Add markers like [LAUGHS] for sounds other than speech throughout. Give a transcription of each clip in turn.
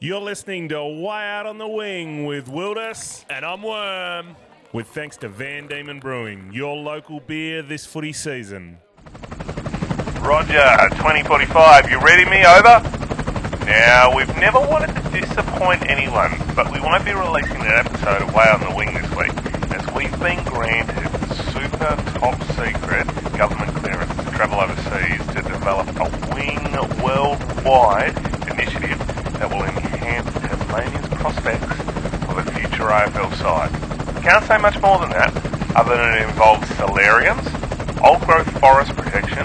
You're listening to Way Out on the Wing with Wilders. And I'm Worm. With thanks to Van Diemen Brewing, your local beer this footy season. Roger, 2045, you ready me? Over? Now, we've never wanted to disappoint anyone, but we won't be releasing an episode of Way Out on the Wing this week, as we've been granted super top secret government clearance to travel overseas to develop a wing worldwide initiative that will enhance Tasmania's prospects of a future AFL side. Can't say much more than that, other than it involves solariums, old growth forest protection,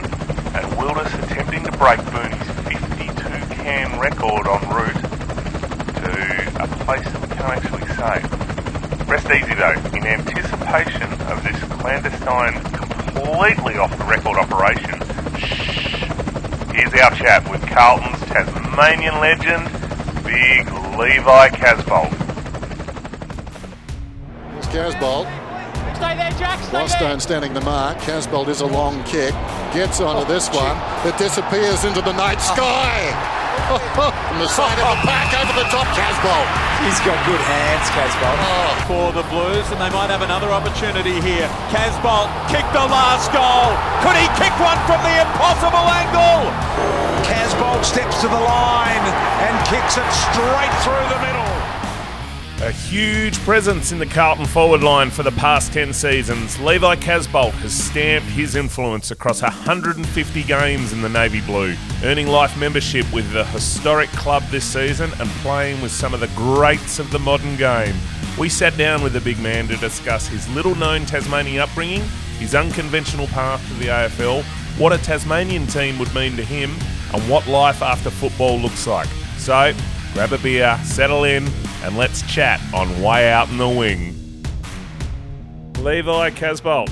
and Wilders attempting to break Booney's 52 can record en route to a place that we can't actually say. Rest easy though, in anticipation of this clandestine, completely off the record operation, shh, here's our chat with Carlton's Tasmanian legend, Big Levi Casboult. Here's Casboult. Stay there, Jack. Stay Wastone standing the mark. Casboult is a long kick. Gets onto this oh, one. It disappears into the night ah. sky. [LAUGHS] From the side of the pack over the top, Casboult. He's got good hands, Casboult. Oh. For the Blues, and they might have another opportunity here. Casboult kicked the last goal. Could he kick one from the impossible angle? Casboult steps to the line and kicks it straight through the middle. A huge presence in the Carlton forward line for the past 10 seasons, Levi Casboult has stamped his influence across 150 games in the Navy Blue, earning life membership with the historic club this season and playing with some of the greats of the modern game. We sat down with the big man to discuss his little known Tasmanian upbringing, his unconventional path to the AFL, what a Tasmanian team would mean to him, and what life after football looks like. So, grab a beer, settle in, and let's chat on Way Out in the Wing. Levi Casboult,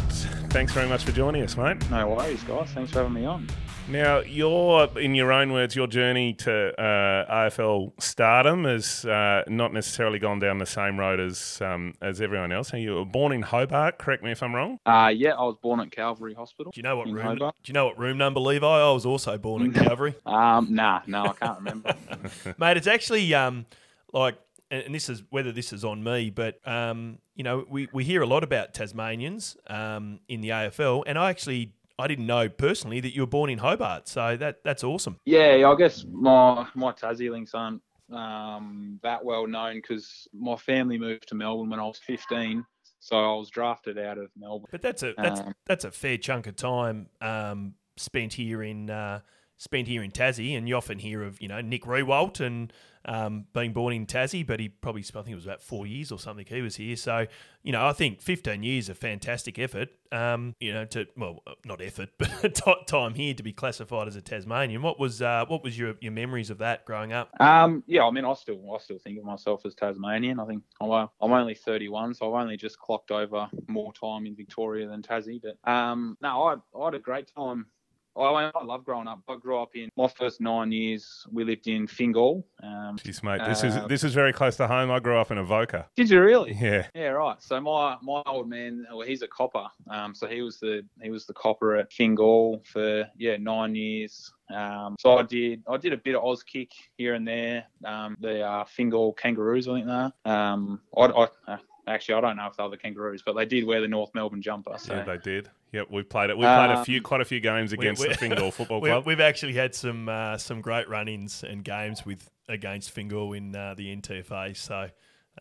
thanks very much for joining us, mate. No worries, guys. Thanks for having me on. Now, your, in your own words, your journey to uh, AFL stardom has uh, not necessarily gone down the same road as um, as everyone else. You were born in Hobart, correct me if I'm wrong. Uh, yeah, I was born at Calvary Hospital. Do you know what room? Hobart. Do you know what room number, Levi? I was also born at [LAUGHS] Calvary, Um, nah, no, I can't remember. [LAUGHS] mate. It's actually um, like, and and this is whether this is on me, but um, you know, we, we hear a lot about Tasmanians um, in the AFL, and I actually I didn't know personally that you were born in Hobart, so that that's awesome. yeah, I guess my my Tassie links aren't um, that well known because my family moved to Melbourne when I was 15, so I was drafted out of Melbourne. But that's a that's Um, that's a fair chunk of time um, spent here in uh, spent here in Tassie, and you often hear of you know Nick Riewoldt and um, being born in Tassie, but he probably I think it was about four years or something he was here. So you know I think 15 years a fantastic effort. Um, you know to well not effort, [LAUGHS] but ti- time here to be classified as a Tasmanian. What was uh, what was your your memories of that growing up? Um, yeah, I mean, I still I still think of myself as Tasmanian. I think I'm, I'm only 31, so I've only just clocked over more time in Victoria than Tassie. But um, no, I, I had a great time. I, I love growing up. I grew up in my first nine years. We lived in Fingal. Um, Jeez, mate, this is Uh, this is very close to home. I grew up in Avoca. did you really? Yeah, Yeah, right. So my my old man, well, he's a copper. Um, so he was the he was the copper at Fingal for yeah nine years. Um, so I did I did a bit of Auskick here and there. Um, the uh, Fingal Kangaroos, I think they are. Um, I, I uh, actually I don't know if they were the Kangaroos, but they did wear the North Melbourne jumper. So yeah, they did. Yep, we played it. We played a Um, few, quite a few games against we- the Fingal Football [LAUGHS] Club. we've actually had some uh, some great run-ins and games with against Fingal in uh, the NTFA. So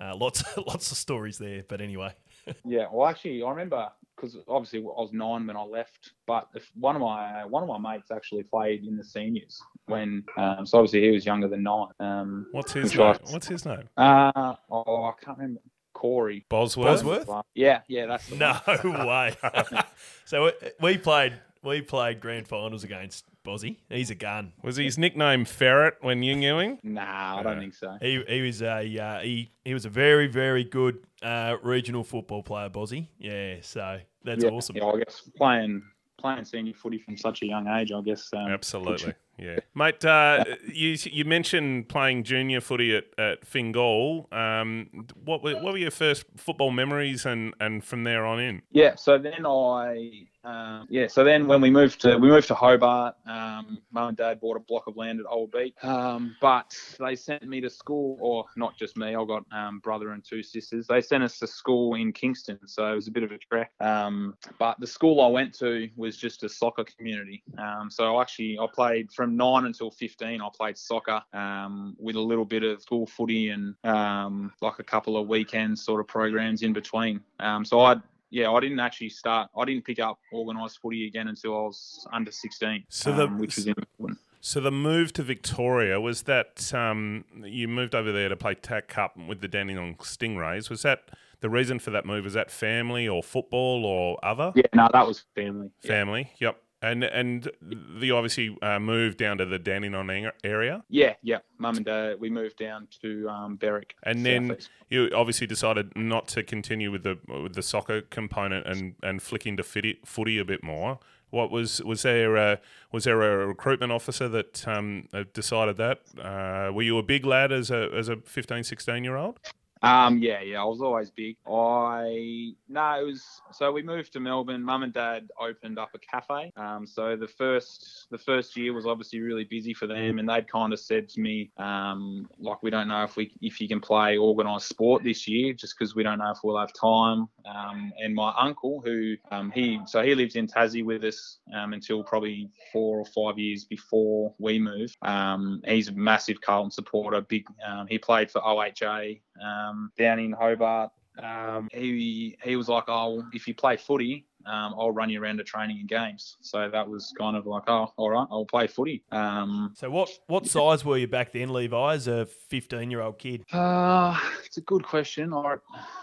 uh, lots [LAUGHS] lots of stories there. But anyway, [LAUGHS] yeah, well actually I remember because obviously I was nine when I left, but if one of my one of my mates actually played in the seniors when um, so obviously he was younger than nine. Um, What's his name? I- What's his name? Uh, oh, I can't remember. Corey. Bosworth. Bosworth? Yeah, yeah, that's the no one. [LAUGHS] way. [LAUGHS] so we- we played we played grand finals against Bozzy. He's a gun. Was his nickname Ferret when you knew him? Nah, I don't think so. He, he was a uh, he he was a very very good uh, regional football player, Bozzy. Yeah, so that's yeah, awesome. Yeah, I guess playing playing senior footy from such a young age, I guess. Um, Absolutely. Yeah, mate. Uh, you you mentioned playing junior footy at, at Fingal. Um, what were what were your first football memories, and, and from there on in? Yeah, so then I um, yeah, so then when we moved to we moved to Hobart, um, mum and dad bought a block of land at Old Beach, um, but they sent me to school, or not just me. I've got um, brother and two sisters. They sent us to school in Kingston, so it was a bit of a trek. Um, but the school I went to was just a soccer community. Um, so actually, I played from nine until fifteen. I played soccer um, with a little bit of school footy and um, like a couple of weekend sort of programs in between. Um, so I yeah, I didn't actually start. I didn't pick up organised footy again until I was under 16, So the- um, which was important. So the move to Victoria was that um, you moved over there to play TAC Cup with the Dandenong Stingrays. Was that the reason for that move? Was that family or football or other? Yeah, no, that was family. Yeah. Family. Yep. And and the obviously uh, moved down to the Dandenong area, Yeah, yeah. Mum and dad, we moved down to um, Berwick. and then southeast. you obviously decided not to continue with the with the soccer component and, and flick into footy, footy a bit more. What was was there a, was there a recruitment officer that um, decided that? Uh, were you a big lad as a as a 15, 16 year old? Um, yeah, yeah, I was always big. I no, it was so we moved to Melbourne. Mum and Dad opened up a cafe. Um, so the first the first year was obviously really busy for them, and they'd kind of said to me, um, like we don't know if we if you can play organised sport this year, just because we don't know if we'll have time. Um, and my uncle, who um, he so he lives in Tassie with us um, until probably four or five years before we moved. Um, he's a massive Carlton supporter. Big, um, he played for OHA um, down in Hobart. Um, he he was like, oh, if you play footy, um, I'll run you around to training and games. So that was kind of like, oh, all right, I'll play footy. Um, So what what size were you back then, Levi, as a 15 year old kid? uh, it's a good question. I,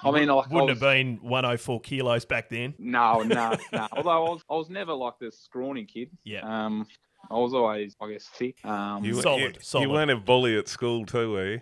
I mean, like, I Wouldn't was- have been 104 kilos back then. No, no, no. Although I was, I was never like the scrawny kid. Yeah. Um, I was always, I guess, thick. Um, You, Solid, you, solid. You weren't a bully at school too, were you?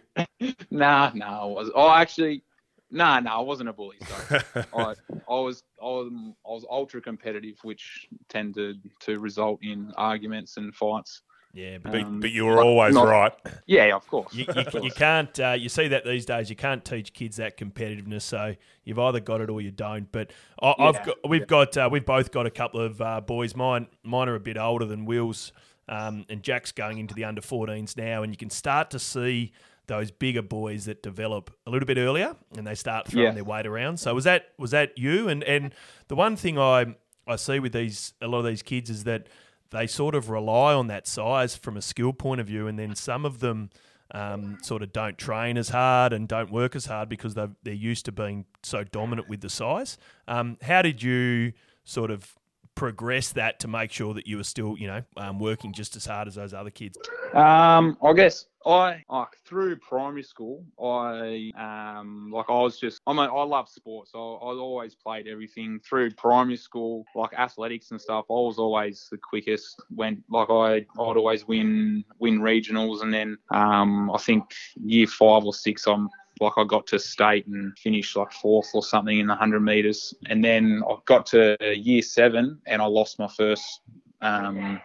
[LAUGHS] Nah, nah, I was. Oh, actually, nah, nah, I wasn't a bully. So [LAUGHS] I, I was, I was, I was ultra competitive, which tended to result in arguments and fights. Yeah, but But, Um, but you were not- always not- right. Yeah, of course. [LAUGHS] you, of course. you can't uh, you see that these days you can't teach kids that competitiveness so you've either got it or you don't but I, I've Yeah, got we've got uh, we've both got a couple of uh, boys mine mine are a bit older than Will's um, and Jack's going into the under 14s now and you can start to see those bigger boys that develop a little bit earlier and they start throwing Yeah. their weight around so was that was that you and and the one thing I I see with these a lot of these kids is that they sort of rely on that size from a skill point of view, and then some of them um, sort of don't train as hard and don't work as hard because they're used to being so dominant with the size. Um, how did you sort of progress that to make sure that you were still, you know, um, working just as hard as those other kids? Um, I guess I like through primary school. I um like I was just I mean I love sports. So I always played everything through primary school, like athletics and stuff. I was always the quickest. Went like I I'd always win win regionals, and then um I think year five or six I'm like I got to state and finished like fourth or something in the hundred meters, and then I got to year seven and I lost my first um,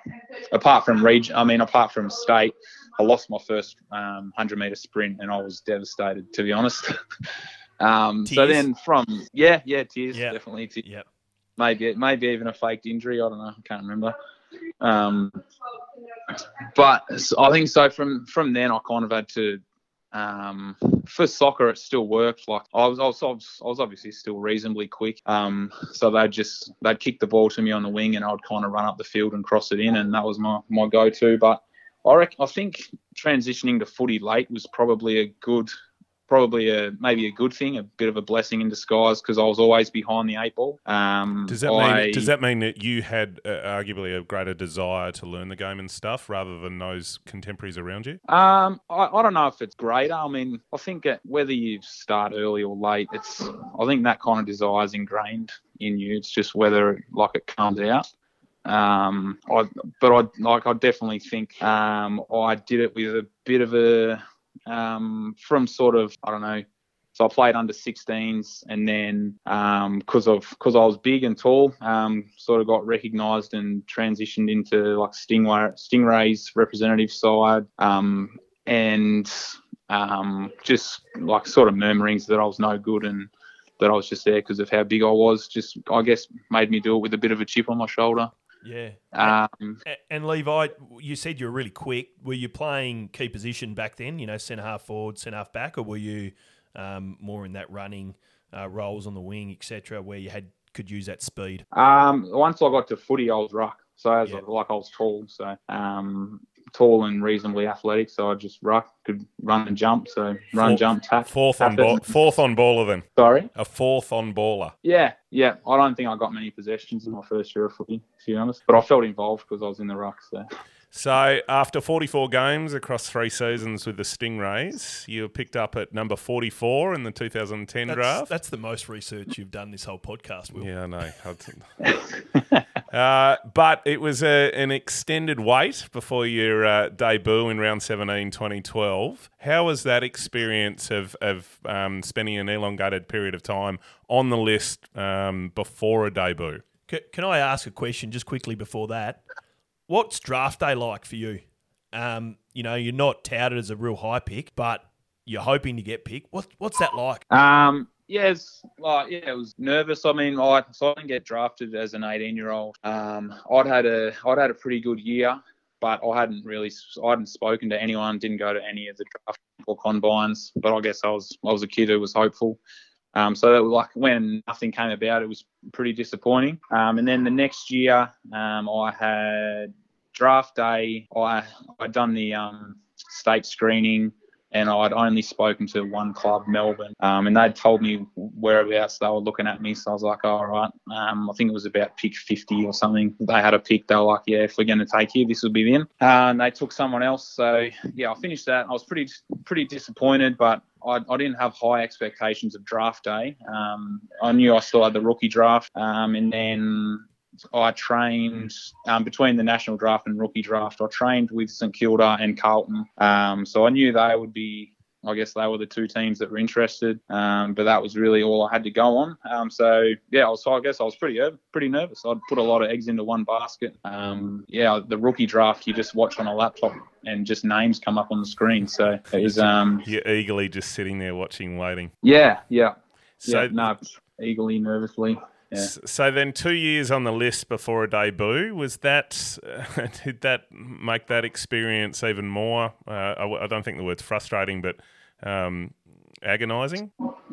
apart from region, I mean, apart from state, I lost my first um, 100 meter sprint and I was devastated, to be honest. [LAUGHS] um, so then from, yeah, yeah, tears, Yeah. definitely. Te- Yep. Maybe, maybe even a faked injury. I don't know. I can't remember. Um, but I think so. From from then, I kind of had to. Um, for soccer, it still worked. Like I was, I was, I was, obviously still reasonably quick. Um, so they'd just they'd kick the ball to me on the wing, and I'd kind of run up the field and cross it in, and that was my my go-to. But I I think transitioning to footy late was probably a good, probably a maybe a good thing, a bit of a blessing in disguise because I was always behind the eight ball. Um, Does that I- mean does that mean that you had uh, arguably a greater desire to learn the game and stuff rather than those contemporaries around you? Um, I, I don't know if it's greater. I mean, I think whether you start early or late, it's I think that kind of desire is ingrained in you. It's just whether like it comes out. Um, I, but I like I definitely think um, I did it with a bit of a um, from sort of I don't know So I played under 16s, and then because of because I was big and tall, um, sort of got recognised and transitioned into like Stingray Stingrays representative side, um, and um, just like sort of murmurings that I was no good and that I was just there because of how big I was. Just I guess made me do it with a bit of a chip on my shoulder. Yeah. Um, A- And Levi, you said you were really quick. Were you playing key position back then? You know, centre half forward, centre half back, or were you um, more in that running uh, roles on the wing, etc., where you had could use that speed? Um, once I got to footy, I was ruck. So as Yeah. like I was tall, so um, tall and reasonably athletic. So I just ruck, could run and jump. So run, Four- jump, tap. Fourth on ball, fourth on baller then. Sorry. A fourth on baller. Yeah, yeah. I don't think I got many possessions in my first year of footy, to be honest. But I felt involved because I was in the ruck. So So after 44 games across three seasons with the Stingrays, you were picked up at number 44 in the 2010 That's, draft. that's the most research you've done this whole podcast. Will. Yeah, I know. [LAUGHS] [LAUGHS] uh, but it was a, an extended wait before your uh, debut in round 17, 2012. How was that experience of, of um, spending an elongated period of time on the list um, before a debut? C- can I ask a question just quickly before that? What's draft day like for you? Um, you know, you're not touted as a real high pick, but you're hoping to get picked. What, what's that like? Um, it's like yeah, it was nervous. I mean, I so I didn't get drafted as an 18 year old. Um, I'd had a I'd had a pretty good year, but I hadn't really I hadn't spoken to anyone. Didn't go to any of the draft or combines. But I guess I was I was a kid who was hopeful. Um, so that was like when nothing came about, it was pretty disappointing. Um, and then the next year, um, I had draft day. I I'd done the um, state screening and I'd only spoken to one club, Melbourne, um, and they'd told me whereabouts they were looking at me. So I was like, all right. Um, I think it was about pick 50 or something. They had a pick. They were like, yeah, if we're going to take you, this will be in. Uh, and they took someone else. So yeah, I finished that. I was pretty pretty disappointed, but I, I didn't have high expectations of draft day. Um, I knew I still had the rookie draft, um, and then I trained um, between the national draft and rookie draft. I trained with St Kilda and Carlton, um, so I knew they would be. I guess they were the two teams that were interested, um, but that was really all I had to go on. Um, so yeah, I, was, so I guess I was pretty pretty nervous. I'd put a lot of eggs into one basket. Um, yeah, the rookie draft you just watch on a laptop and just names come up on the screen. So it was um, You're eagerly just sitting there watching, waiting. yeah, yeah, So, yeah. No, eagerly, nervously. Yeah. So then, two years on the list before a debut was that? Uh, [LAUGHS] did that make that experience even more? Uh, I, I don't think the word's frustrating, but um, agonising.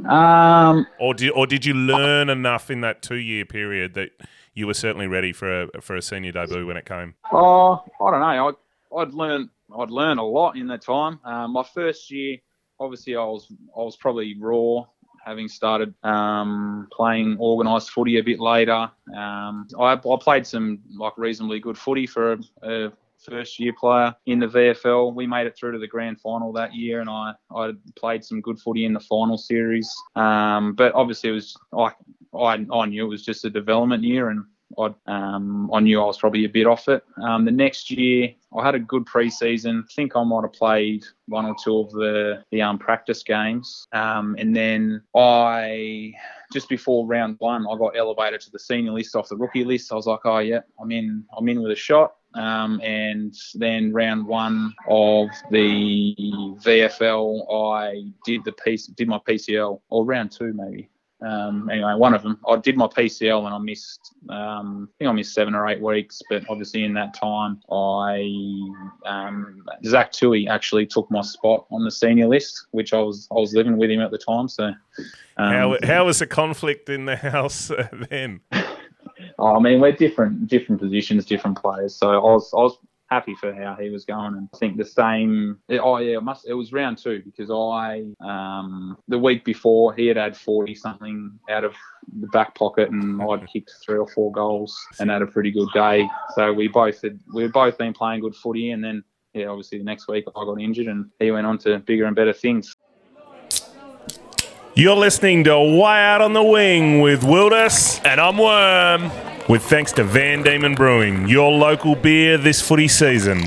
Um, Or did or did you learn enough in that two year period that you were certainly ready for a for a senior debut when it came? Oh, I don't know. I, I'd learned I'd learned a lot in that time. Um, my first year, obviously, I was I was probably raw, having started um, playing organised footy a bit later. Um, I, I played some like reasonably good footy for a, a first year player in the VFL. We made it through to the grand final that year, and I I played some good footy in the final series. Um, but obviously, it was I I, I knew it was just a development year, and I, um, I knew I was probably a bit off it. Um, the next year, I had a good preseason. Think I might have played one or two of the the um, practice games, um, and then I just before round one, I got elevated to the senior list off the rookie list. I was like, oh yeah, I'm in. I'm in with a shot. Um, and then round one of the VFL, I did the piece, did my PCL, or round two maybe. Um, anyway, one of them. I did my PCL and I missed, um, I think I missed seven or eight weeks. But obviously in that time, I um, Zach Tuohy actually took my spot on the senior list, which I was I was living with him at the time. So um, How how was the conflict in the [LAUGHS] house uh, then? [LAUGHS] I mean, we're different, different positions, different players. So I was, I was happy for how he was going, and I think the same. Oh yeah, it must. It was round two because I, um, the week before he had had forty something out of the back pocket, and [LAUGHS] I'd kicked three or four goals and had a pretty good day. So we both had, we both been playing good footy, and then yeah, obviously the next week I got injured, and he went on to bigger and better things. You're listening to Way Out on the Wing with Wilders And I'm Worm. With thanks to Van Diemen Brewing, your local beer this footy season.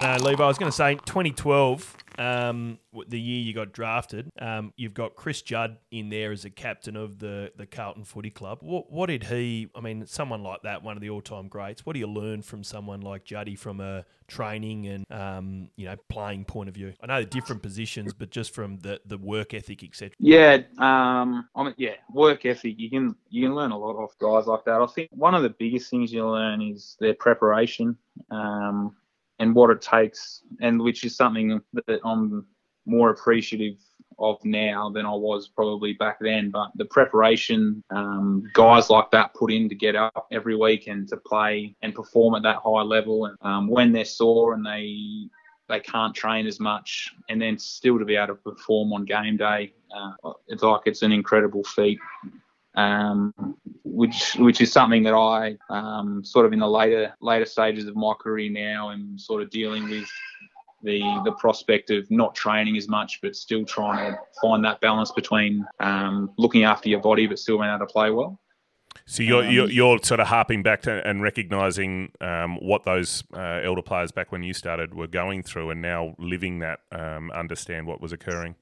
Uh, Levi, I was going to say 2012, um, the year you got drafted. Um, you've got Chris Judd in there as a captain of the, the Carlton Footy Club. What, what did he? I mean, someone like that, one of the all time greats. What do you learn from someone like Juddy from a training and um, you know playing point of view? I know the different positions, but just from the, the work ethic, etc. Yeah, um, I mean, yeah, work ethic. You can you can learn a lot off guys like that. I think one of the biggest things you learn is their preparation. Um, and what it takes, and which is something that I'm more appreciative of now than I was probably back then. But the preparation um, guys like that put in to get up every week and to play and perform at that high level, and um, when they're sore and they they can't train as much, and then still to be able to perform on game day, uh, it's like it's an incredible feat. Um, which which is something that I um, sort of in the later later stages of my career now am sort of dealing with the the prospect of not training as much, but still trying to find that balance between um, looking after your body but still being able to play well. So you're, you're, you're, sort of harping back to and recognizing um, what those uh, elder players back when you started were going through, and now living that, um, understand what was occurring.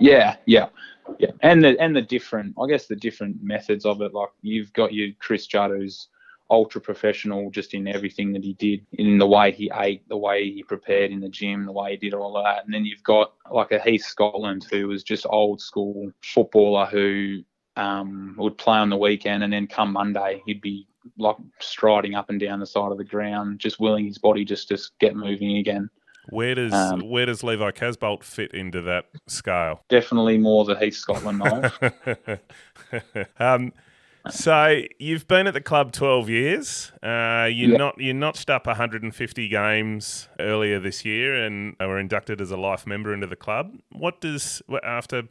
Yeah, yeah, yeah, and the and the different, I guess, the different methods of it. Like you've got your Chris Judd, who's ultra professional just in everything that he did, in the way he ate, the way he prepared in the gym, the way he did all of that. And then you've got like a Heath Scotland, who was just old school footballer who um, would play on the weekend, and then come Monday, he'd be like striding up and down the side of the ground, just willing his body just to get moving again. Where does um, where does Levi Casboult fit into that scale? Definitely more the Heath Scotland [LAUGHS] um, so you've been at the club twelve years. Uh, you yeah. not you notched up 150 games earlier this year and were inducted as a life member into the club. What does after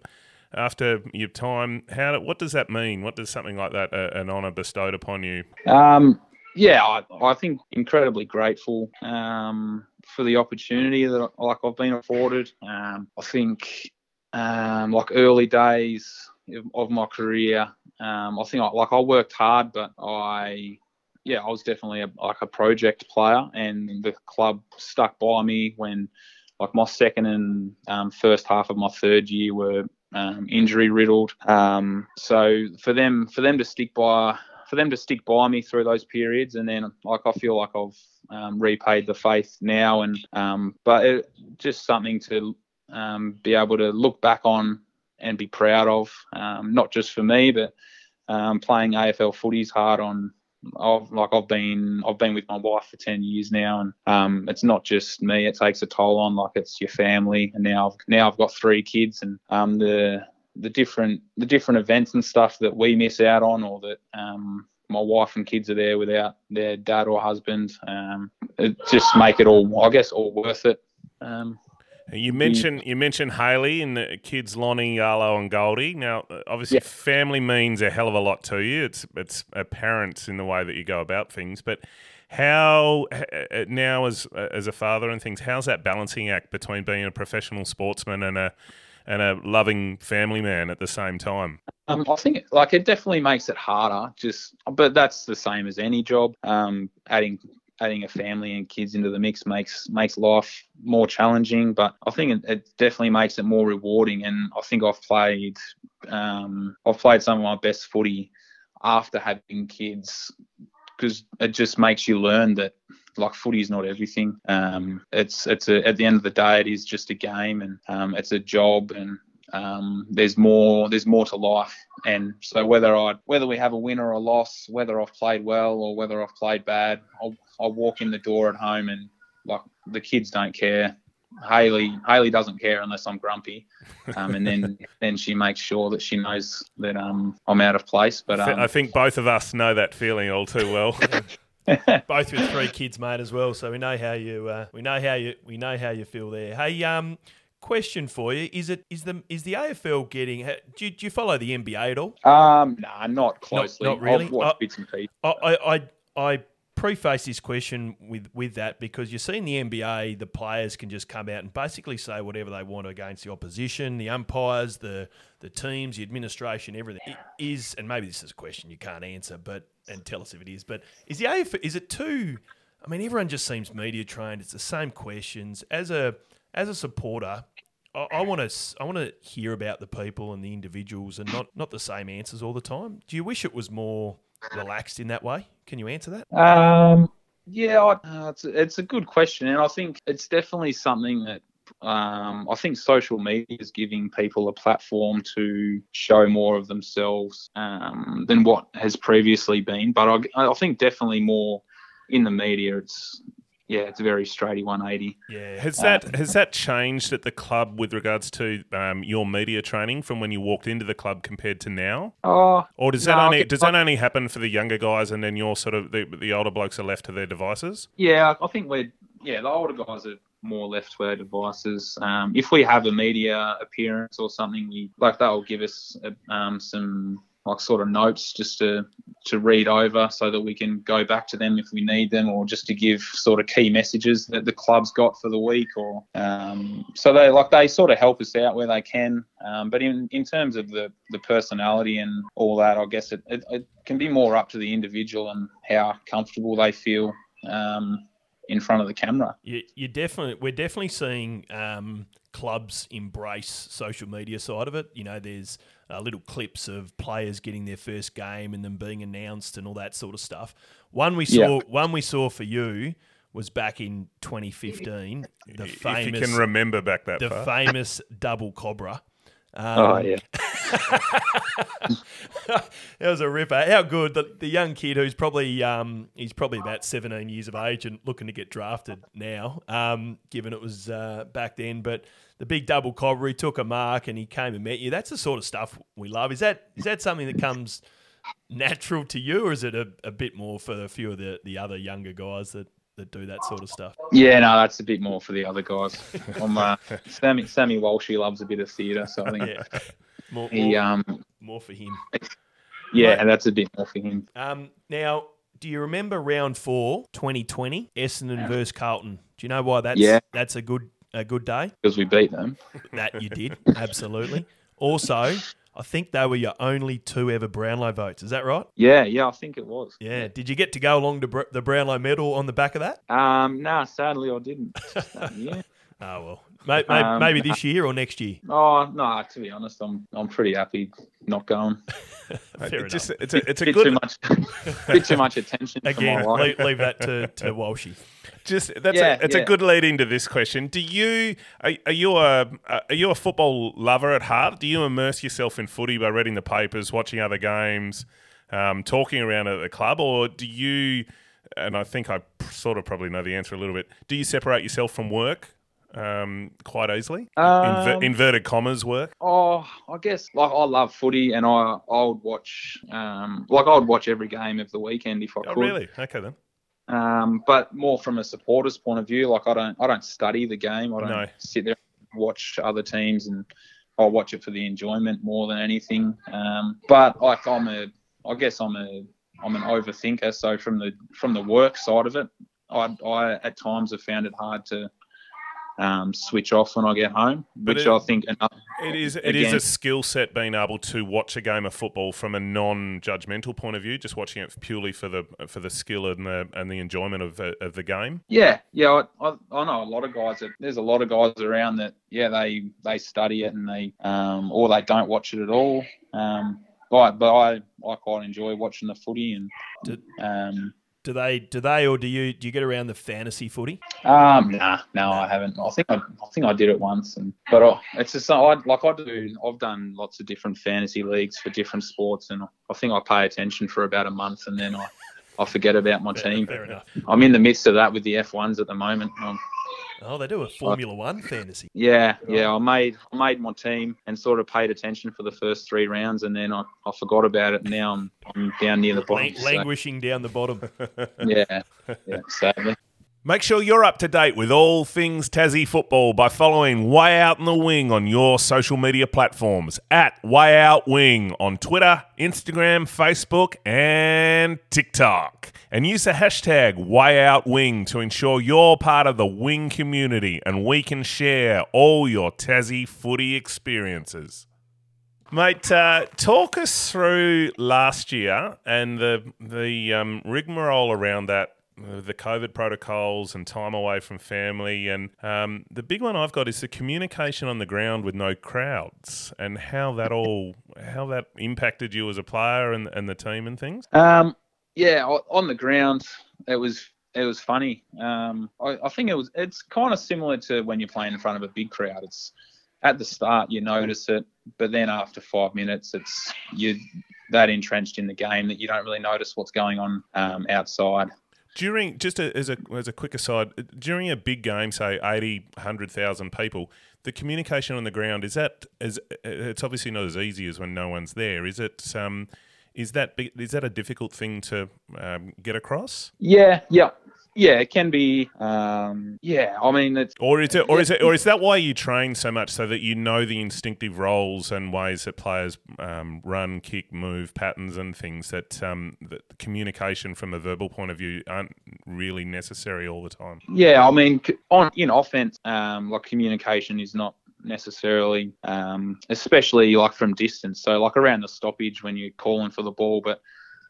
after your time? How what does that mean? What does something like that uh, an honour bestowed upon you? Um, yeah, I, I think incredibly grateful um, for the opportunity that like I've been afforded. Um, I think um, like early days of my career, um, I think I, like I worked hard, but I yeah I was definitely a, like a project player, and the club stuck by me when like my second and um, first half of my third year were um, injury riddled. Um, so for them for them to stick by for them to stick by me through those periods, and then like I feel like I've um, repaid the faith now, and um, but it, just something to um, be able to look back on and be proud of, um, not just for me, but um, playing AFL footy's hard on. I've like I've been I've been with my wife for ten years now, and um, it's not just me. It takes a toll on like it's your family, and now I've now I've got three kids, and the the different the different events and stuff that we miss out on, or that um, my wife and kids are there without their dad or husband. Um, it just make it all, I guess, all worth it. Um, you mentioned you mentioned Haley and the kids Lonnie, Arlo, and Goldie. Now, obviously, yeah. family means a hell of a lot to you. It's it's apparent in the way that you go about things, but how uh, now as as a father and things, how's that balancing act between being a professional sportsman and a and a loving family man at the same time? Um, I think like it definitely makes it harder. Just, but that's the same as any job. Um, adding adding a family and kids into the mix makes makes life more challenging. But I think it, it definitely makes it more rewarding. And I think I've played um, I've played some of my best footy after having kids because it just makes you learn that like footy is not everything. Um, it's it's a, at the end of the day, it is just a game and um, it's a job and um, there's more there's more to life. And so whether I whether we have a win or a loss, whether I've played well or whether I've played bad, I'll, walk in the door at home and like the kids don't care. Haley Haley doesn't care unless I'm grumpy, [LAUGHS] um, and then then she makes sure that she knows that um, I'm out of place. But um, I think both of us know that feeling all too well. [LAUGHS] [LAUGHS] Both with three kids, mate, as well. So we know how you uh, we know how you we know how you feel there. Hey, um, question for you: Is it is the is the AFL getting? Do you, do you follow the NBA at all? Um, nah, not closely. Not, not really. I've watched bits and pieces. I, I I preface this question with with that because you see in the NBA the players can just come out and basically say whatever they want against the opposition, the umpires, the the teams, the administration, everything. It is and maybe this is a question you can't answer, but and tell us if it is. But is the AFL is it too I mean, everyone just seems media trained. It's the same questions. As a as a supporter, I want to I want to hear about the people and the individuals, and not not the same answers all the time. Do you wish it was more relaxed in that way? Can you answer that? Um, yeah, I, uh, it's, it's a good question, and I think it's definitely something that um, I think social media is giving people a platform to show more of themselves um, than what has previously been. But I, I think definitely more in the media, it's yeah, it's a very straighty 180. Yeah. Has that has that changed at the club with regards to um, your media training from when you walked into the club compared to now? Oh, or does that only does that only happen for the younger guys and then you're sort of the, the older blokes are left to their devices? Yeah, I think we're yeah the older guys are more left to our devices. Um, if we have a media appearance or something, we like that will give us um, some like sort of notes just to to read over so that we can go back to them if we need them or just to give sort of key messages that the club's got for the week or um, so they like they sort of help us out where they can um, but in in terms of the the personality and all that I guess it, it, it can be more up to the individual and how comfortable they feel um, in front of the camera. You, you definitely, we're definitely seeing um, clubs embrace social media side of it. You know, there's uh, little clips of players getting their first game and them being announced and all that sort of stuff. One we saw, yeah. one we saw for you was back in 2015. The famous, if famous, you can remember back that the far. famous double cobra. Um, oh yeah, [LAUGHS] that was a ripper. How good the, the young kid who's probably um, he's probably about seventeen years of age and looking to get drafted now, um, given it was uh, back then. But the big double cobra, he took a mark and he came and met you. That's the sort of stuff we love. Is that is that something that comes natural to you, or is it a, a bit more for a few of the, the other younger guys that that do that sort of stuff. Yeah, no, that's a bit more for the other guys. Uh, Sammy Sammy Walsh, he loves a bit of theatre, so I think [LAUGHS] yeah. More, he, um, more for him. Yeah, and that's a bit more for him. Um, now, do you remember round four, 2020, Essendon versus Carlton? Do you know why that's yeah. that's a good a good day? Because we beat them. [LAUGHS] That you did, absolutely. Also, I think they were your only two ever Brownlow votes. Is that right? Yeah, yeah, I think it was. Yeah. Did you get to go along to the Brownlow medal on the back of that? Um, no, sadly I didn't. [LAUGHS] yeah. Oh well, maybe, maybe, um, maybe, this year or next year. [LAUGHS] Oh no, to be honest, I'm I'm pretty happy not going. [LAUGHS] Fair it just, it's a it's a bit good too much, [LAUGHS] bit too much attention. Again, leave, leave, that to to Walshy. Just that's yeah, a, it's yeah. a good lead into this question. Do you are, are you a are you a football lover at heart? Do you immerse yourself in footy by reading the papers, watching other games, um, talking around at the club, or do you? And I think I sort of probably know the answer a little bit. Do you separate yourself from work um, quite easily? Um, Inver- inverted commas work. Oh, I guess like I love footy, and I I would watch um, like I would watch every game of the weekend if I Oh, could. really? Okay then. Um, but more from a supporter's point of view, like I don't I don't study the game. I don't No. sit there and watch other teams, and I watch it for the enjoyment more than anything. Um, but like I'm a I guess I'm a I'm an overthinker. So from the from the work side of it, I I at times have found it hard to um, switch off when I get home, But which it- I think enough. It is it is Again- a skill set being able to watch a game of football from a non-judgmental point of view, just watching it purely for the for the skill and the and the enjoyment of the, of the game. Yeah, yeah, I, I, I know a lot of guys. That, there's a lot of guys around that, yeah, they they study it and they, um, or they don't watch it at all. Um, but but I I quite enjoy watching the footy and, Did- um, Do they? Do they? Or do you? Do you get around the fantasy footy? um, nah, no, I haven't. I think I, I think I did it once, and but I, it's just I like I do. I've done lots of different fantasy leagues for different sports, and I think I pay attention for about a month, and then I. I forget about my team. Fair enough. I'm in the midst of that with the F1s at the moment. Um, Oh, they do a Formula One fantasy. Yeah, yeah. Oh. I made I made my team and sort of paid attention for the first three rounds, and then I, I forgot about it. Now I'm, I'm down near the bottom. Lang- so, languishing down the bottom. [LAUGHS] yeah, yeah. Sadly. Make sure you're up to date with all things Tassie football by following Way Out in the Wing on your social media platforms at Way Out Wing on Twitter, Instagram, Facebook, and TikTok. And use the hashtag Way Out Wing to ensure you're part of the Wing community and we can share all your Tassie footy experiences. Mate, uh, talk us through last year and the the um, rigmarole around that the COVID protocols and time away from family. And um, the big one I've got is the communication on the ground with no crowds and how that all [LAUGHS] how that impacted you as a player and, and the team and things. Um, yeah, on the ground, it was it was funny. Um, I, I think it was it's kind of similar to when you're playing in front of a big crowd. It's at the start you notice it, but then after five minutes, it's you that entrenched in the game that you don't really notice what's going on um, outside. During just a, as a as a quick aside, during a big game, say 80, 100,000 people, the communication on the ground is that is it's obviously not as easy as when no one's there. Is it? Um, is that is that a difficult thing to um, get across? Yeah, yeah, yeah, it can be. Um, yeah, I mean, it's or is it, or is it, or is that why you train so much so that you know the instinctive roles and ways that players um, run, kick, move, patterns, and things that um, that communication from a verbal point of view aren't really necessary all the time. Yeah, I mean, on in offense, um, like communication is not necessarily, um, especially like from distance. So like around the stoppage when you're calling for the ball, but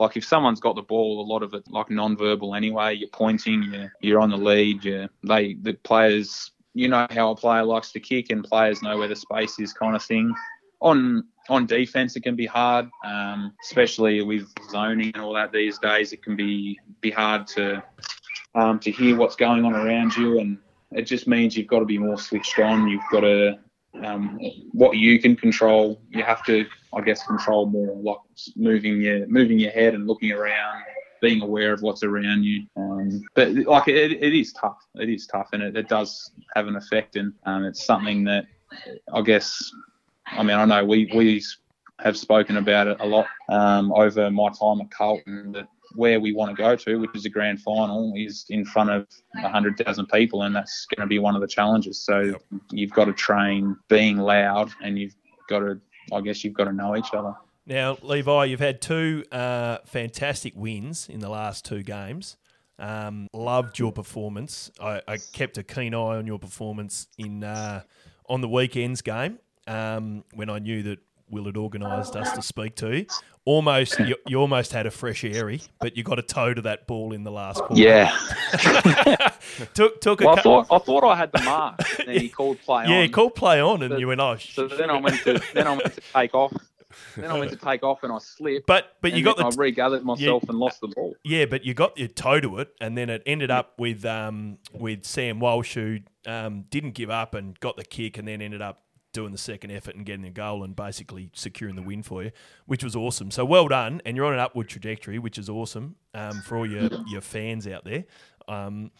like if someone's got the ball, a lot of it like non-verbal anyway. You're pointing, you're, you're on the lead. You they the players, you know how a player likes to kick, and players know where the space is, kind of thing. On on defense, it can be hard, um, especially with zoning and all that these days. It can be be hard to um, to hear what's going on around you, and it just means you've got to be more switched on. You've got to um, what you can control, you have to, I guess, control more, like moving your moving your head and looking around, being aware of what's around you. Um, but like it, it is tough. It is tough, and it, it does have an effect, and um, it's something that I guess. I mean, I know we we have spoken about it a lot um, over my time at Carlton. That where we want to go to, which is a grand final, is in front of 100,000 people, and that's going to be one of the challenges. So yep. you've got to train being loud, and you've got to, I guess, you've got to know each other. Now, Levi, you've had two uh, fantastic wins in the last two games. Um, loved your performance. I, I, kept a keen eye on your performance in uh, on the weekend's game um, when I knew that Will had organised us to speak to. Almost, you, you, almost had a fresh airy, but you got a toe to that ball in the last quarter. Yeah. [LAUGHS] took took. Well, I thought I thought I had the mark. And he [LAUGHS] called play on. Yeah, he called play on, and so, you went, oh. So then I went to then I went to take off. Then I went to take off and I slipped. But but you got the I regathered myself yeah, and lost the ball. Yeah, but you got your toe to it, and then it ended up with um with Sam Walsh who um didn't give up and got the kick, and then ended up doing the second effort and getting a goal and basically securing the win for you, which was awesome. So well done, and you're on an upward trajectory, which is awesome um, for all your [LAUGHS] your fans out there. Um,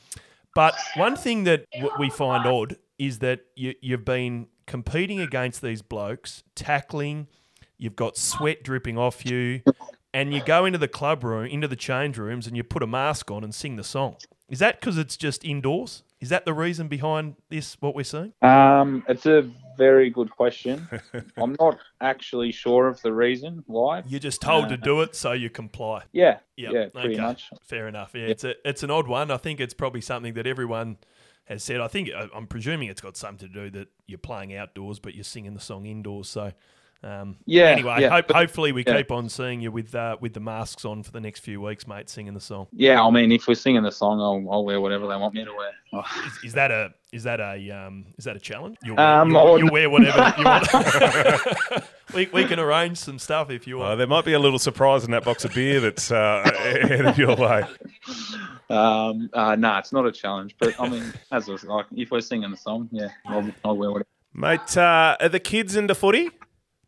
but one thing that w- we find odd is that you, you've been competing against these blokes, tackling. You've got sweat dripping off you, and you go into the club room, into the change rooms, and you put a mask on and sing the song. Is that because it's just indoors? Is that the reason behind this? What we're seeing? Um, it's a very good question. [LAUGHS] I'm not actually sure of the reason why. You're just told uh, to do it, so you comply. Yeah, yep. yeah, pretty okay. much. Fair enough. Yeah, yep. it's a it's an odd one. I think it's probably something that everyone has said. I think I'm presuming it's got something to do that you're playing outdoors, but you're singing the song indoors. So um, yeah. Anyway, yeah, hope, but, hopefully we yeah. keep on seeing you with uh, with the masks on for the next few weeks, mate, singing the song. Yeah, I mean, if we're singing the song, I'll, I'll wear whatever they want me to wear. Oh. Is, is, that a is that a um, is that a challenge? You'll, um, you'll, you'll wear whatever you want. [LAUGHS] we, we can arrange some stuff if you want. there might be a little surprise in that box of beer that's uh, [LAUGHS] headed your way. Um, uh, nah, it's not a challenge, but I mean, as I was like, if we're singing the song, yeah, I'll, I'll wear whatever. Mate, uh, are the kids into footy?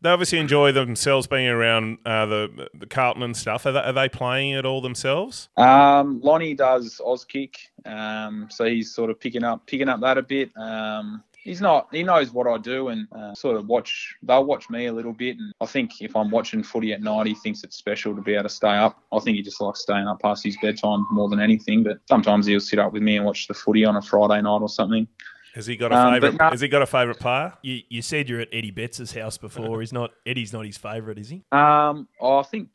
They obviously enjoy themselves being around uh, the the Carlton and stuff. Are they, are they playing it all themselves? Um, Lonnie does Auskick, um, so he's sort of picking up picking up that a bit. Um, he's not he knows what I do and uh, sort of watch they'll watch me a little bit and I think if I'm watching footy at night he thinks it's special to be able to stay up I think he just likes staying up past his bedtime more than anything but sometimes he'll sit up with me and watch the footy on a Friday night or something has he got a um, favorite? has he got a favorite player? You, you said you're at Eddie Betts's house before. He's not Eddie's not his favorite, is he? Um, oh, I think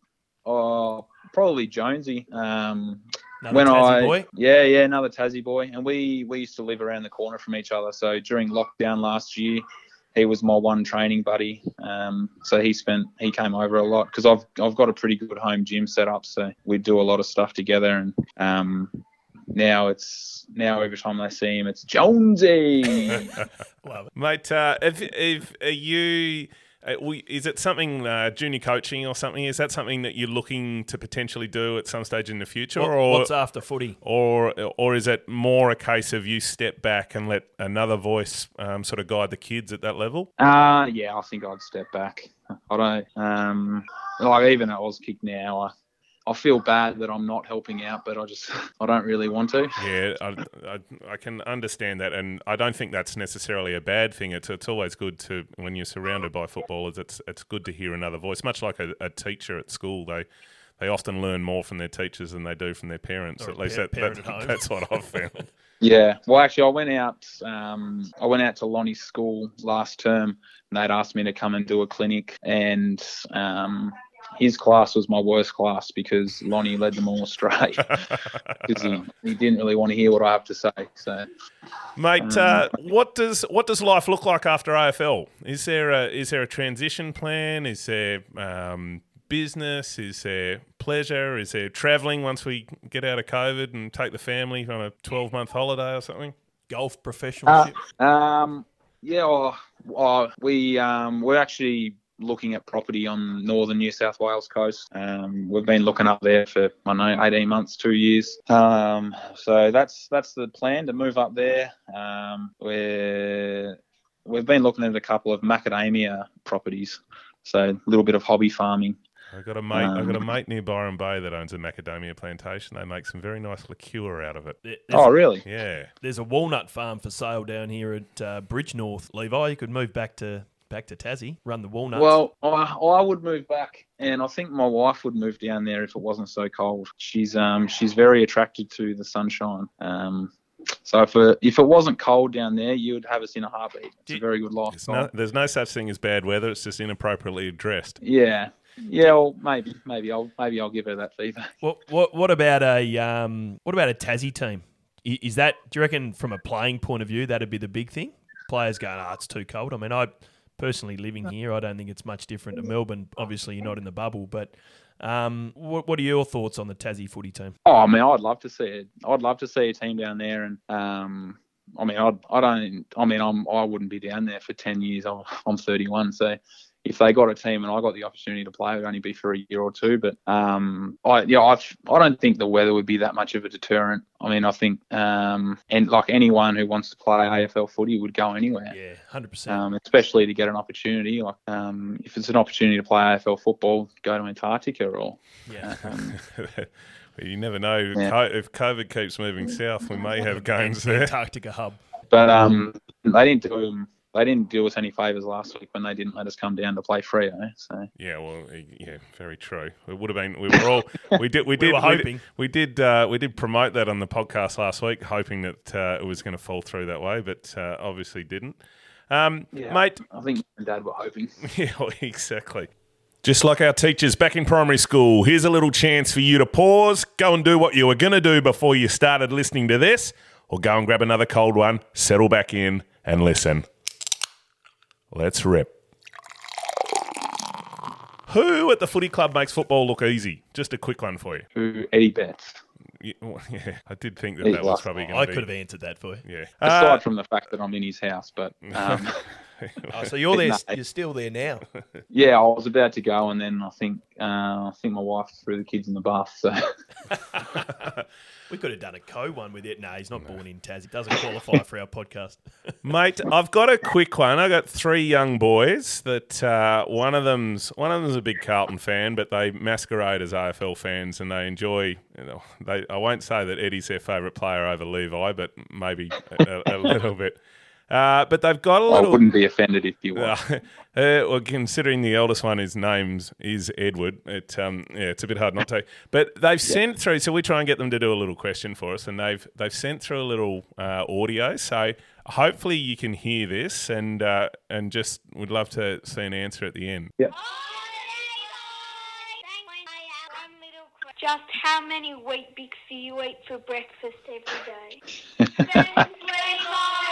uh, probably Jonesy. Um, another when Tassie I boy? yeah yeah another Tassie boy, and we we used to live around the corner from each other. So during lockdown last year, he was my one training buddy. Um, so he spent he came over a lot because I've I've got a pretty good home gym set up. So we do a lot of stuff together, and um, now it's now every time they see him, it's Jonesy. [LAUGHS] Love it. Mate, uh, if, if are you, uh, is it something uh, junior coaching or something? Is that something that you're looking to potentially do at some stage in the future, What- or what's after footy? or or is it more a case of you step back and let another voice um, sort of guide the kids at that level? uh yeah, I think I'd step back. I don't um like even at Auskick now. I, I feel bad that I'm not helping out, but I just [LAUGHS] I don't really want to. Yeah, I, I, I can understand that, and I don't think that's necessarily a bad thing. It's it's always good to when you're surrounded by footballers. It's it's good to hear another voice. Much like a, a teacher at school, they they often learn more from their teachers than they do from their parents. Or at least that, parent that- that's what I've found. [LAUGHS] Yeah. Well, actually, I went out. Um, I went out to Lonnie's school last term, and they'd asked me to come and do a clinic, and um, his class was my worst class because Lonnie led them all astray [LAUGHS] because he, he didn't really want to hear what I have to say. So Mate, uh, what does what does life look like after AFL? Is there a is there a transition plan? Is there um, business? Is there pleasure? Is there travelling once we get out of COVID and take the family on a twelve month holiday or something? Golf professionalship. Um, yeah, oh, oh, we um, we're actually looking at property on northern New South Wales coast. Um, we've been looking up there for I don't know eighteen months, two years. Um, so that's that's the plan to move up there. Um, we're we've been looking at a couple of macadamia properties, so a little bit of hobby farming. I got a mate. I got a Um, mate near Byron Bay that owns a macadamia plantation. They make some very nice liqueur out of it. There- There's, Oh, really? Yeah, there's a walnut farm for sale down here at uh, Bridgenorth, Levi. You could move back to back to Tassie, run the walnuts. Well, I, I would move back, and I think my wife would move down there if it wasn't so cold. She's um she's very attracted to the sunshine. Um, so if it, if it wasn't cold down there, you would have us in a heartbeat. It's Did- a very good there's no, there's no such thing as bad weather. It's just inappropriately dressed. Yeah, yeah. Well, maybe maybe I'll maybe I'll give her that fever. What what what about a um what about a Tassie team? Is that do you reckon from a playing point of view that'd be the big thing? Players going, oh, it's too cold. I mean, I personally living here, I don't think it's much different to Melbourne. Obviously, you're not in the bubble, but um, what what are your thoughts on the Tassie footy team? Oh, I mean, I'd love to see it. I'd love to see a team down there, and um, I mean, I'd, I don't. I mean, I'm I wouldn't be down there for ten years. I'm, I'm 31, so if they got a team and I got the opportunity to play, it would only be for a year or two. But um, I yeah, I I don't think the weather would be that much of a deterrent. I mean, I think um, and like anyone who wants to play AFL footy would go anywhere. Yeah, hundred percent. Um, especially to get an opportunity, like um, if it's an opportunity to play AFL football, go to Antarctica or Yeah, um, [LAUGHS] Well, you never know. Yeah. If COVID keeps moving south, we may have games [LAUGHS] there. Antarctica hub. But um, they didn't do um, they didn't do us any favors last week when they didn't let us come down to play Freo. So Yeah, well, yeah, very true. It would have been. We were all. We did. We [LAUGHS] did. were we did- hoping. We did. uh, we did promote that on the podcast last week, hoping that uh, it was going to fall through that way, but uh, obviously didn't. Um, Mate, I think Mum and Dad were hoping. [LAUGHS] yeah, exactly. Just like our teachers back in primary school, here's a little chance for you to pause, go and do what you were going to do before you started listening to this, or go and grab another cold one, settle back in, and listen. Let's rip. Who at the footy club makes football look easy? Just a quick one for you. Who Eddie Betts. Yeah, [LAUGHS] well, yeah, I did think that He's that was probably going I to be. could have answered that for you. Yeah. Aside Uh, from the fact that I'm in his house, but [LAUGHS] um, [LAUGHS] Oh, so you're there? No. You're still there now? [LAUGHS] yeah, I was about to go, and then I think uh, I think my wife threw the kids in the bath. So [LAUGHS] We could have done a co one with it. No, he's not born in Tassie. Doesn't qualify for our podcast. Mate, I've got a quick one. I got three young boys that uh, one of them's one of them's a big Carlton fan, but they masquerade as AFL fans and they enjoy. You know, they I won't say that Eddie's their favourite player over Levi, but maybe a, a little bit. Uh, but they've got a I little. I wouldn't be offended if you were. Uh, [LAUGHS] uh, well, considering the eldest one, his name's is Edward. It um, yeah, it's a bit hard not to. [LAUGHS] But they've sent through, so we try and get them to do a little question for us, and they've they've sent through a little uh, audio. So hopefully you can hear this, and uh, and just would love to see an answer at the end. Yeah. Just how many Weet-Bix do you eat for breakfast every day? [LAUGHS]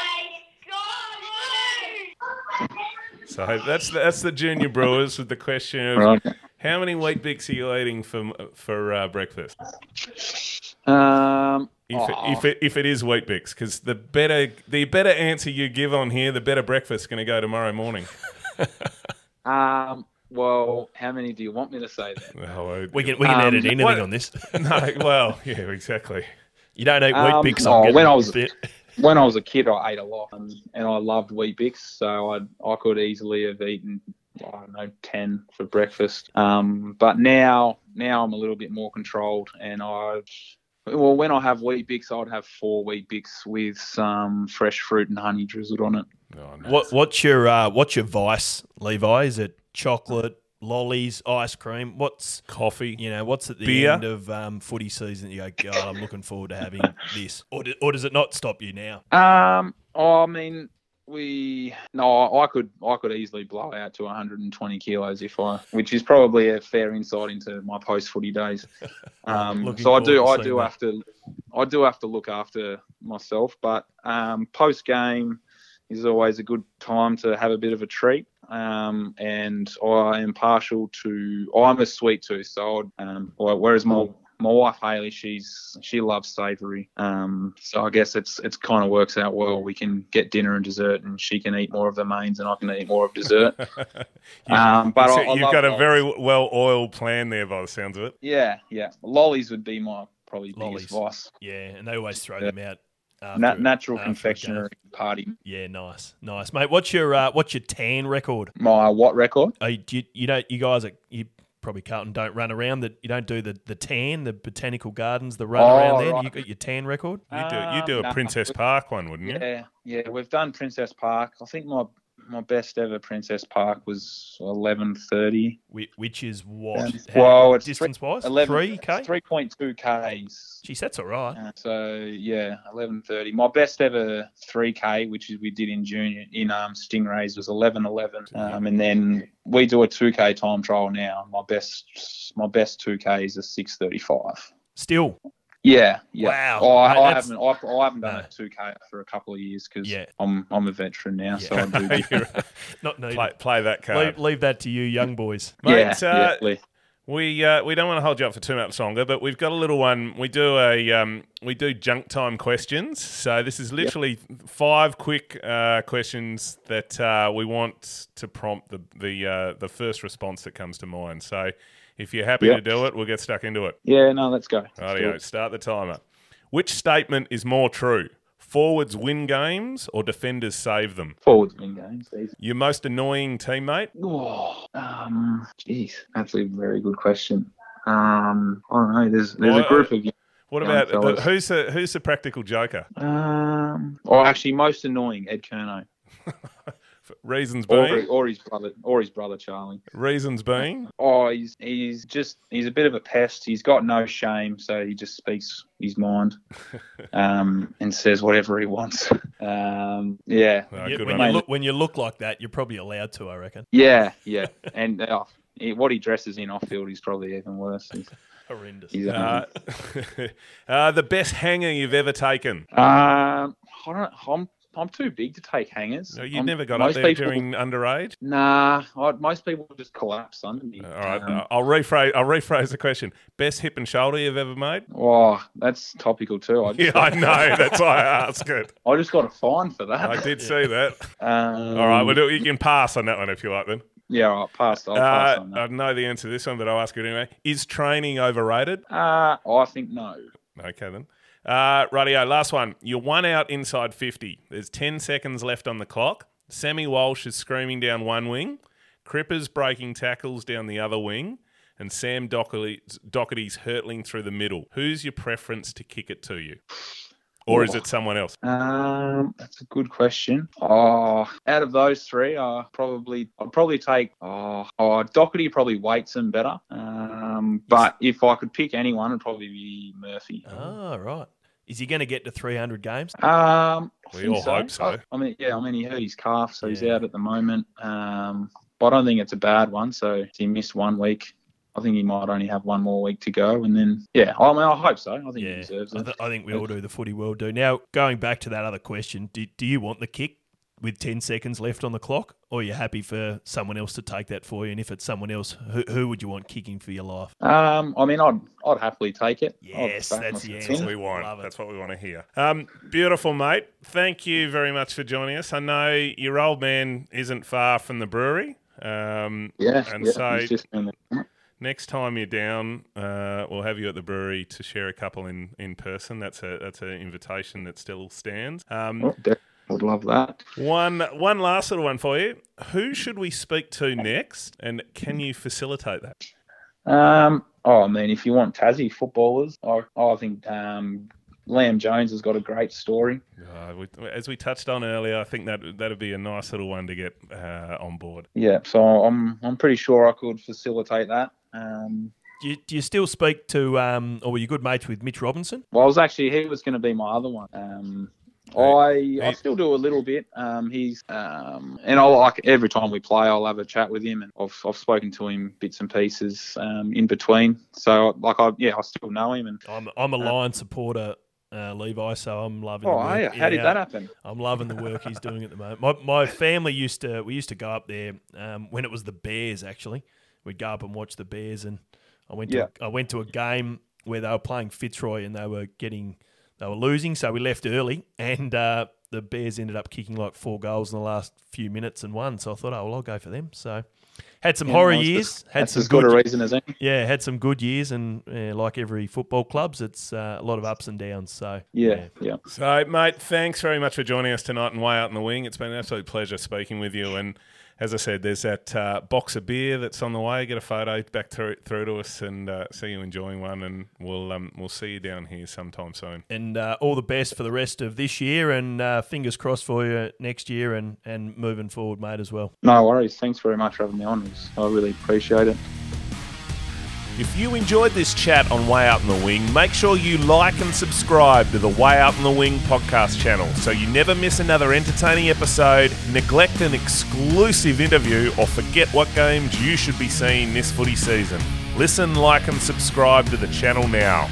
So that's that's the junior brewers with the question of Right. how many Weet-Bix are you eating for for uh, breakfast? Um, if, it, Oh. if, it, if it is Weet-Bix, because the better the better answer you give on here, the better breakfast going to go tomorrow morning. [LAUGHS] Um, well, how many do you want me to say then? Oh, We can we can Um, edit anything what- on this. [LAUGHS] no, well, [LAUGHS] yeah, exactly. You don't eat Um, Weet-Bix. oh, I'm when I was- fit. When I was a kid, I ate a lot, um, and I loved Weet-Bix, so I I could easily have eaten I don't know ten for breakfast. Um, but now now I'm a little bit more controlled, and I've Well, when I have Weet-Bix, I'd have four Weet-Bix with some fresh fruit and honey drizzled on it. Oh, no. What what's your uh, what's your vice, Levi? Is it chocolate, lollies, ice cream? What's coffee? you know what's at the Beer? end of um, footy season? You go, God, I'm looking forward to having [LAUGHS] this, or do, or does it not stop you now? Um, oh, I mean, we no, I could I could easily blow out to 120 kilos if I, which is probably a fair insight into my post footy days. [LAUGHS] Um, so I do I do seeing have to I do have to look after myself, but um, post game is always a good time to have a bit of a treat. Um, and I am partial to I'm a sweet tooth, so I'd, um, whereas my my wife Haley, she's she loves savoury. Um, so I guess it's it's kind of works out well. We can get dinner and dessert, and she can eat more of the mains, and I can eat more of dessert. [LAUGHS] um, but So I, I you've love got a lollies. very well oiled plan there, by the sounds of it. yeah yeah. Lollies would be my probably biggest Lollies. vice. Yeah, and they always throw Yeah. them out. After, Na- natural after confectionery party. Yeah, nice, nice, mate. What's your uh, what's your tan record? My what record? Are you, you, you don't you guys are you probably Carlton don't run around that you don't do the, the tan the botanical gardens the run Oh, around there. right. You got your tan record. You do you do a Um, nah, Princes Park one, wouldn't you? Yeah, yeah, we've done Princes Park. I think my my best ever Princes Park was eleven thirty. Which is what? Um, well, it's distance wise, Eleven three k. three point two k's. Jeez, that's all right. Uh, so yeah, eleven thirty. My best ever three k, which is we did in junior in um, Stingrays, was eleven eleven. Um, and then we do a two k time trial now. My best my best two k is a six thirty five. Still, Yeah, yeah. Wow. Oh, I, Mate, I haven't. I, I haven't done No. a two k for a couple of years because Yeah. I'm I'm a veteran now, so Yeah. I do [LAUGHS] different. [LAUGHS] not needed. play, play that card. leave, leave that to you, young boys. [LAUGHS] Mate, yeah, uh, yeah, We uh, we don't want to hold you up for too much longer, but we've got a little one. We do a um, we do junk time questions. So this is literally five quick uh, questions that uh, we want to prompt the the uh, the first response that comes to mind. So if you're happy to do it, we'll get stuck into it. Yeah, no, let's go. Rightio, start the timer. Which statement is more true? Forwards win games or defenders save them? Forwards win games. Easy. Your most annoying teammate? Oh, um, jeez, that's a very good question. Um, I don't know. There's there's Well, a group of you. What about the, who's the who's the practical joker? um, or actually most annoying Ed Curnow, [LAUGHS] Reasons being, or his brother, or his brother Charlie. reasons being. Oh, he's he's just he's a bit of a pest. He's got no shame, so he just speaks his mind, [LAUGHS] um, and says whatever he wants. Um, yeah, Oh, good when one. you look when you look like that, you're probably allowed to. I reckon. yeah, yeah, [LAUGHS] and uh, he- what he dresses in off field is probably even worse. He's, Horrendous. he's, Uh, [LAUGHS] uh, the best hanger you've ever taken. Um, I don't. I'm I'm too big to take hangers. No, you I'm- never got up there people- during underage. Nah, I, most people just collapse under me. All right, Um, I'll rephrase. I'll rephrase the question. Best hip and shoulder you've ever made? oh, that's topical too. I [LAUGHS] Yeah, I know. That's why I asked it. [LAUGHS] I just got a fine for that. I did see [LAUGHS] that. Um, All right, well, do- you can pass on that one if you like. Then Yeah, right, pass. I'll pass uh, on I know the answer to this one, but I'll ask it anyway. Is training overrated? Uh, I think no. Okay then. Uh, rightio, last one. You're one out inside 50. There's 10 seconds left on the clock. Sammy Walsh is screaming down one wing. Crippa's breaking tackles down the other wing. And Sam Docherty, Docherty's hurtling through the middle. Who's your preference to kick it to you? Or is it someone else? Um, that's a good question. Oh, out of those three, I probably I'd probably take oh, oh Docherty probably weights him better. Um, but if I could pick anyone, it'd probably be Murphy. Oh, right. Is he going to get to 300 games? Um, We all hope so. I, I mean, yeah, I mean, he hurt his calf, so he's out at the moment. Um, but I don't think it's a bad one. So he missed one week. I think he might only have one more week to go, and then yeah, I mean, I hope so. I think he deserves I, it. th- I think we all do. The footy world do. Now, going back to that other question, do, do you want the kick? With 10 seconds left on the clock, or you're happy for someone else to take that for you? And if it's someone else, who, who would you want kicking for your life? Um, I mean, I'd I'd happily take it. Yes, back that's the answer. what we want. That's what we want to hear. Um, beautiful, mate. Thank you very much for joining us. I know your old man isn't far from the brewery. Um, Yeah, and yeah, so he's just in there. next time you're down, uh, we'll have you at the brewery to share a couple in, in person. That's a that's an invitation that still stands. Um, Oh, de- Would love that. one one last little one for you. Who should we speak to next, and can you facilitate that? Um, oh, I mean, if you want Tassie footballers, I, I think um, Liam Jones has got a great story. Uh, we, as we touched on earlier, I think that that'd be a nice little one to get uh, on board. Yeah, so I'm I'm pretty sure I could facilitate that. Um, Do you, do you still speak to, um, or were you good mates with Mitch Robinson? well, I was actually he was going to be my other one. Um, I I still do a little bit. Um, he's um, and I like every time we play, I'll have a chat with him, and I've I've spoken to him bits and pieces um, in between. So like I yeah, I still know him, and I'm, I'm a Lion supporter, uh, Levi, so I'm loving oh, the work. yeah, how did that happen? I'm loving the work he's doing at the moment. My, my family used to we used to go up there um, when it was the Bears. Actually, we'd go up and watch the Bears, and I went to Yeah. I went to a game where they were playing Fitzroy and they were getting they were losing, so we left early, and uh, the Bears ended up kicking like four goals in the last few minutes and won. So I thought, oh well, I'll go for them. So had some Yeah, horror well, years, just- had that's some as good good a reason as any. yeah, had some good years, and uh, like every football clubs, it's uh, a lot of ups and downs. So Yeah, yeah. So, mate, thanks very much for joining us tonight and way out in the wing. It's been an absolute pleasure speaking with you. And as I said, there's that uh, box of beer that's on the way. Get a photo back through, through to us and uh, see you enjoying one. And we'll um, we'll see you down here sometime soon. and uh, all the best for the rest of this year, and uh, fingers crossed for you next year and, and moving forward, mate, as well. No worries. Thanks very much for having me on. It I really appreciate it. If you enjoyed this chat on Way Out in the Wing, make sure you like and subscribe to the Way Out in the Wing podcast channel so you never miss another entertaining episode, neglect an exclusive interview, or forget what games you should be seeing this footy season. Listen, like, and subscribe to the channel now.